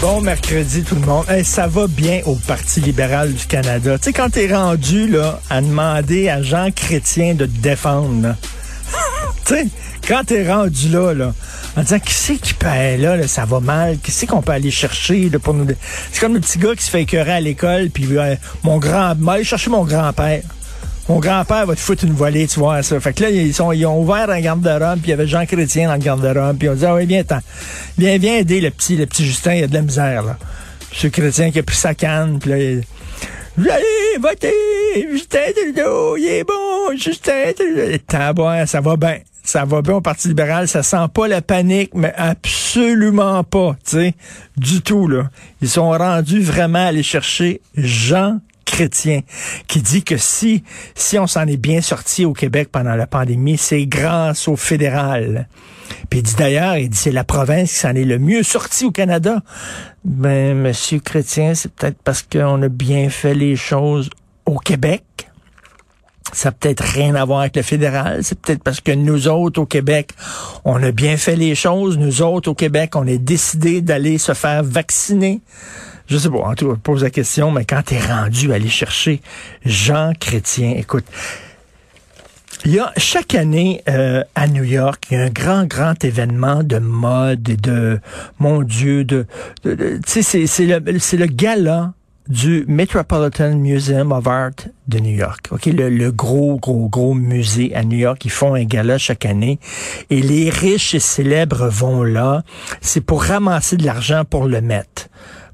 Bon mercredi tout le monde. Ça va bien au Parti libéral du Canada. Tu sais, quand t'es rendu là, à demander à Jean Chrétien de te défendre, tu sais, quand t'es rendu là, là, en disant qui c'est qui peut aller là, ça va mal, qui c'est qu'on peut aller chercher pour nous. C'est comme le petit gars qui se fait écœurer à l'école, puis euh, mon grand, aller chercher mon grand-père. Mon grand-père va te foutre une volée, tu vois ça. Fait que là, ils, sont, ils ont ouvert un garde-robe, puis il y avait Jean Chrétien dans le garde-robe, puis on dit, ah oui, viens. Viens, viens aider le petit, le petit Justin, il y a de la misère, là. Monsieur Chrétien qui a pris sa canne, puis là, il, allez voter, Justin Trudeau, il est bon, Justin Trudeau. Tabac, ça va bien. Ça va bien au Parti libéral, ça sent pas la panique, mais absolument pas, tu sais, du tout, là. Ils sont rendus vraiment à aller chercher Jean chrétien qui dit que si si on s'en est bien sorti au Québec pendant la pandémie, c'est grâce au fédéral. Puis il dit d'ailleurs, il dit c'est la province qui s'en est le mieux sorti au Canada. Ben monsieur chrétien, c'est peut-être parce qu'on a bien fait les choses au Québec. Ça n'a peut-être rien à voir avec le fédéral. C'est peut-être parce que nous autres au Québec, on a bien fait les choses. Nous autres au Québec, on est décidé d'aller se faire vacciner. Je sais pas, en tout cas, pose la question, mais quand tu es rendu à aller chercher Jean Chrétien, écoute, il y a chaque année euh, à New York, il y a un grand, grand événement de mode et de, mon Dieu, de, tu sais, c'est- le, c'est le gala du Metropolitan Museum of Art de New York. Le, le gros, gros, gros musée à New York. Ils font un gala chaque année. Et les riches et célèbres vont là. C'est pour ramasser de l'argent pour le mettre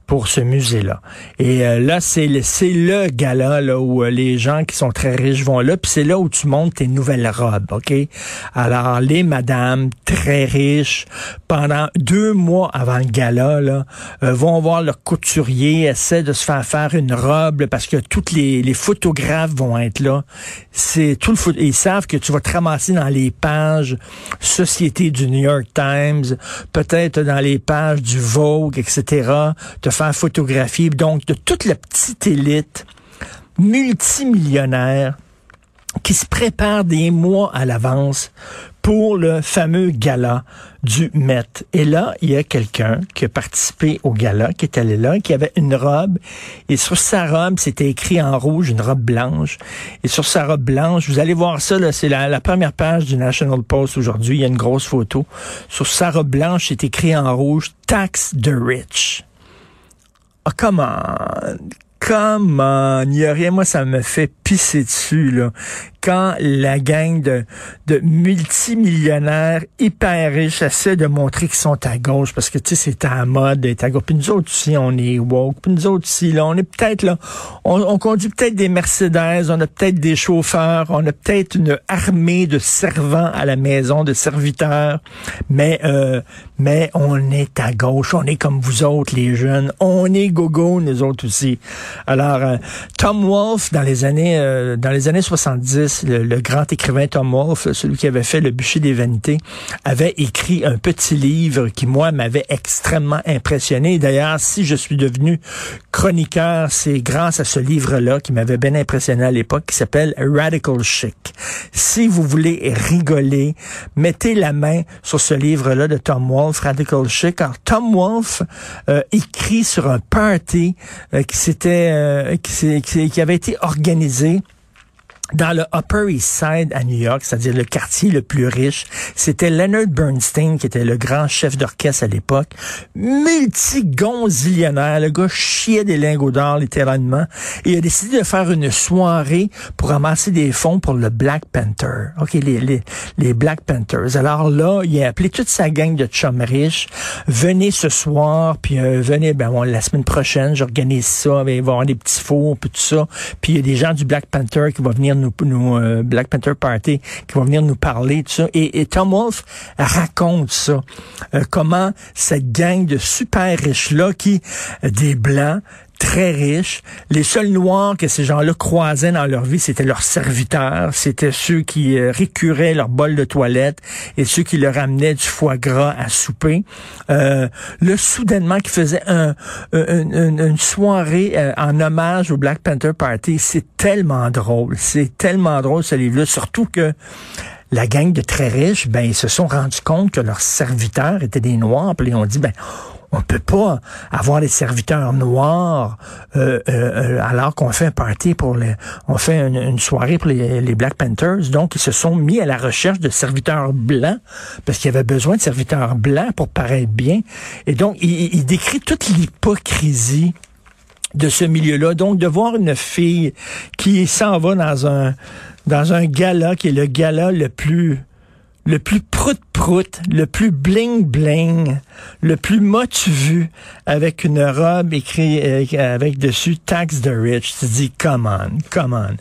pour ce musée-là. Et euh, là, c'est le, c'est le gala là, où euh, les gens qui sont très riches vont là, puis c'est là où tu montes tes nouvelles robes, OK? Alors, les madames très riches, pendant deux mois avant le gala, là, euh, vont voir leur couturier, essaient de se faire faire une robe, là, parce que tous les, les photographes vont être là. C'est tout le. Ils savent que tu vas te ramasser dans les pages Société du New York Times, peut-être dans les pages du Vogue, etc., faire photographier. Donc, de toute la petite élite multimillionnaire qui se prépare des mois à l'avance pour le fameux gala du Met. Et là, il y a quelqu'un qui a participé au gala, qui est allé là, qui avait une robe. Et sur sa robe, c'était écrit en rouge, une robe blanche. Et sur sa robe blanche, vous allez voir ça, c'est la, la première page du National Post aujourd'hui. Il y a une grosse photo. Sur sa robe blanche, c'est écrit en rouge, Tax the Rich. Ah, come on. Come on. Y a rien, moi, ça me fait pisser dessus, là. Quand la gang de, de multimillionnaires hyper riches essaie de montrer qu'ils sont à gauche, parce que, tu sais, c'est à la mode d'être à gauche. Puis nous autres aussi, on est woke. Puis nous autres aussi, là, on est peut-être, là, on, on conduit peut-être des Mercedes, on a peut-être des chauffeurs, on a peut-être une armée de servants à la maison, de serviteurs, mais, euh, mais on est à gauche, on est comme vous autres, les jeunes. On est gogo, nous autres aussi. Alors, euh, Tom Wolfe, dans les années, euh, dans les années 70, Francis, le, grand écrivain Tom Wolfe, celui qui avait fait Le bûcher des vanités, avait écrit un petit livre qui, moi, m'avait extrêmement impressionné. D'ailleurs, si je suis devenu chroniqueur, c'est grâce à ce livre-là qui m'avait bien impressionné à l'époque, qui s'appelle Radical Chic. Si vous voulez rigoler, mettez la main sur ce livre-là de Tom Wolfe, Radical Chic. car Tom Wolfe euh, écrit sur un party euh, qui s'était euh, qui, qui avait été organisé dans le Upper East Side à New York, c'est-à-dire le quartier le plus riche, c'était Leonard Bernstein qui était le grand chef d'orchestre à l'époque, multigonzillionnaire, le gars chiait des lingots d'or littéralement, et il a décidé de faire une soirée pour amasser des fonds pour le Black Panther. OK, les, les, les Black Panthers. Alors là, il a appelé toute sa gang de chums riches, venez ce soir, puis euh, venez, ben bon, la semaine prochaine, j'organise ça, il va y avoir des petits fours, puis tout ça, puis il y a des gens du Black Panther qui vont venir nous, euh, Black Panther Party qui vont venir nous parler de ça. Et, Tom Wolfe raconte ça. Euh, comment cette gang de super riches-là qui, des blancs, très riches. Les seuls noirs que ces gens-là croisaient dans leur vie, c'était leurs serviteurs, c'était ceux qui euh, récuraient leur bol de toilette et ceux qui leur amenaient du foie gras à souper. Euh, le soudainement qui faisait un, une soirée euh, en hommage au Black Panther Party, c'est tellement drôle, c'est tellement drôle ce livre-là, surtout que la gang de très riches, ben ils se sont rendus compte que leurs serviteurs étaient des noirs, puis ils ont dit ben on peut pas avoir des serviteurs noirs euh, euh, euh, alors qu'on fait un party pour les, on fait une, soirée pour les, Black Panthers. Donc, ils se sont mis à la recherche de serviteurs blancs parce qu'il y avait besoin de serviteurs blancs pour paraître bien. Et donc, il, il décrit toute l'hypocrisie de ce milieu-là. Donc, de voir une fille qui s'en va dans un dans un gala qui est le gala le plus le plus le plus bling-bling, le plus motu vu, avec une robe écrite euh, avec dessus Tax the Rich. Tu dis, come on, come on.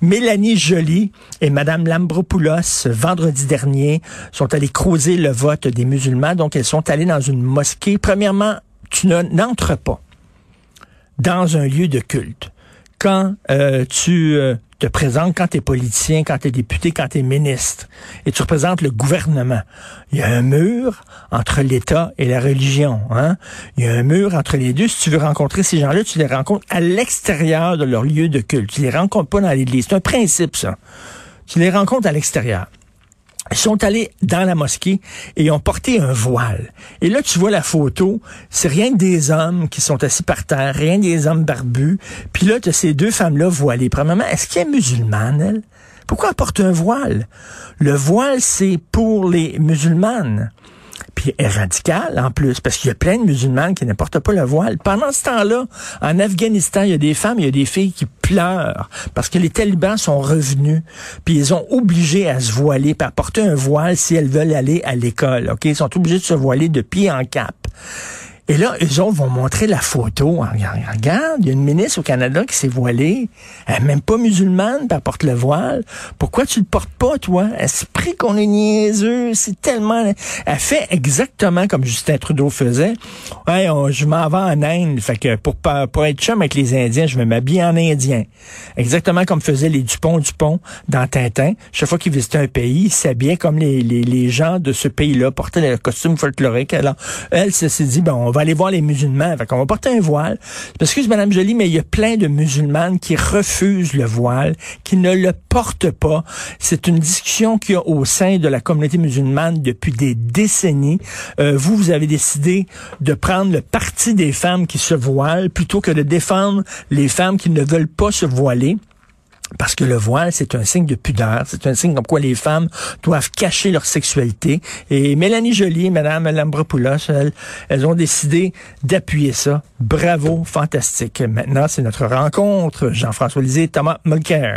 Mélanie Joly et Madame Lambropoulos, vendredi dernier, sont allées creuser le vote des musulmans. Donc, elles sont allées dans une mosquée. Premièrement, tu n'entres pas dans un lieu de culte. Quand euh, tu euh, te présentes quand tu es politicien, quand tu es député, quand tu es ministre, et tu représentes le gouvernement. Il y a un mur entre l'État et la religion. Hein? Il y a un mur entre les deux. Si tu veux rencontrer ces gens-là, tu les rencontres à l'extérieur de leur lieu de culte. Tu les rencontres pas dans l'église. C'est un principe, ça. Tu les rencontres à l'extérieur sont allés dans la mosquée et ont porté un voile. Et là, tu vois la photo, c'est rien que des hommes qui sont assis par terre, rien des hommes barbus. Puis là, tu as ces deux femmes-là voilées. Premièrement, est-ce qu'elle est musulmane, elle? Pourquoi elle porte un voile? Le voile, c'est pour les musulmanes puis est radical en plus, parce qu'il y a plein de musulmanes qui ne portent pas le voile. Pendant ce temps-là, en Afghanistan, il y a des femmes, il y a des filles qui pleurent parce que les talibans sont revenus, puis ils ont obligé à se voiler, à porter un voile si elles veulent aller à l'école. Ok, ils sont obligés de se voiler de pied en cap. Et là, eux autres vont montrer la photo. Regarde, il y a une ministre au Canada qui s'est voilée. Elle n'est même pas musulmane, puis elle porte le voile. Pourquoi tu le portes pas, toi? Esprit qu'on est niaiseux, c'est tellement... Elle fait exactement comme Justin Trudeau faisait. Ouais, je m'en vais en Inde, fait que pour, pour être chum avec les Indiens, je vais m'habiller en Indien. Exactement comme faisaient les Dupont-Dupont dans Tintin. Chaque fois qu'ils visitaient un pays, ils s'habillaient comme les, les, les gens de ce pays-là, portaient le costume folklorique. Alors, elle s'est dit, bon, on va aller voir les musulmans. Fait qu'on va porter un voile. Excuse, Madame Jolie, mais il y a plein de musulmanes qui refusent le voile, qui ne le portent pas. C'est une discussion qu'il y a au sein de la communauté musulmane depuis des décennies. Euh, vous, vous avez décidé de prendre le parti des femmes qui se voilent plutôt que de défendre les femmes qui ne veulent pas se voiler. Parce que le voile, c'est un signe de pudeur, c'est un signe comme quoi les femmes doivent cacher leur sexualité. Et Mélanie Joly, Madame Lambropoulos, elles, elles ont décidé d'appuyer ça. Bravo, fantastique. Maintenant, c'est notre rencontre. Jean-François Lisée, Thomas Mulcair.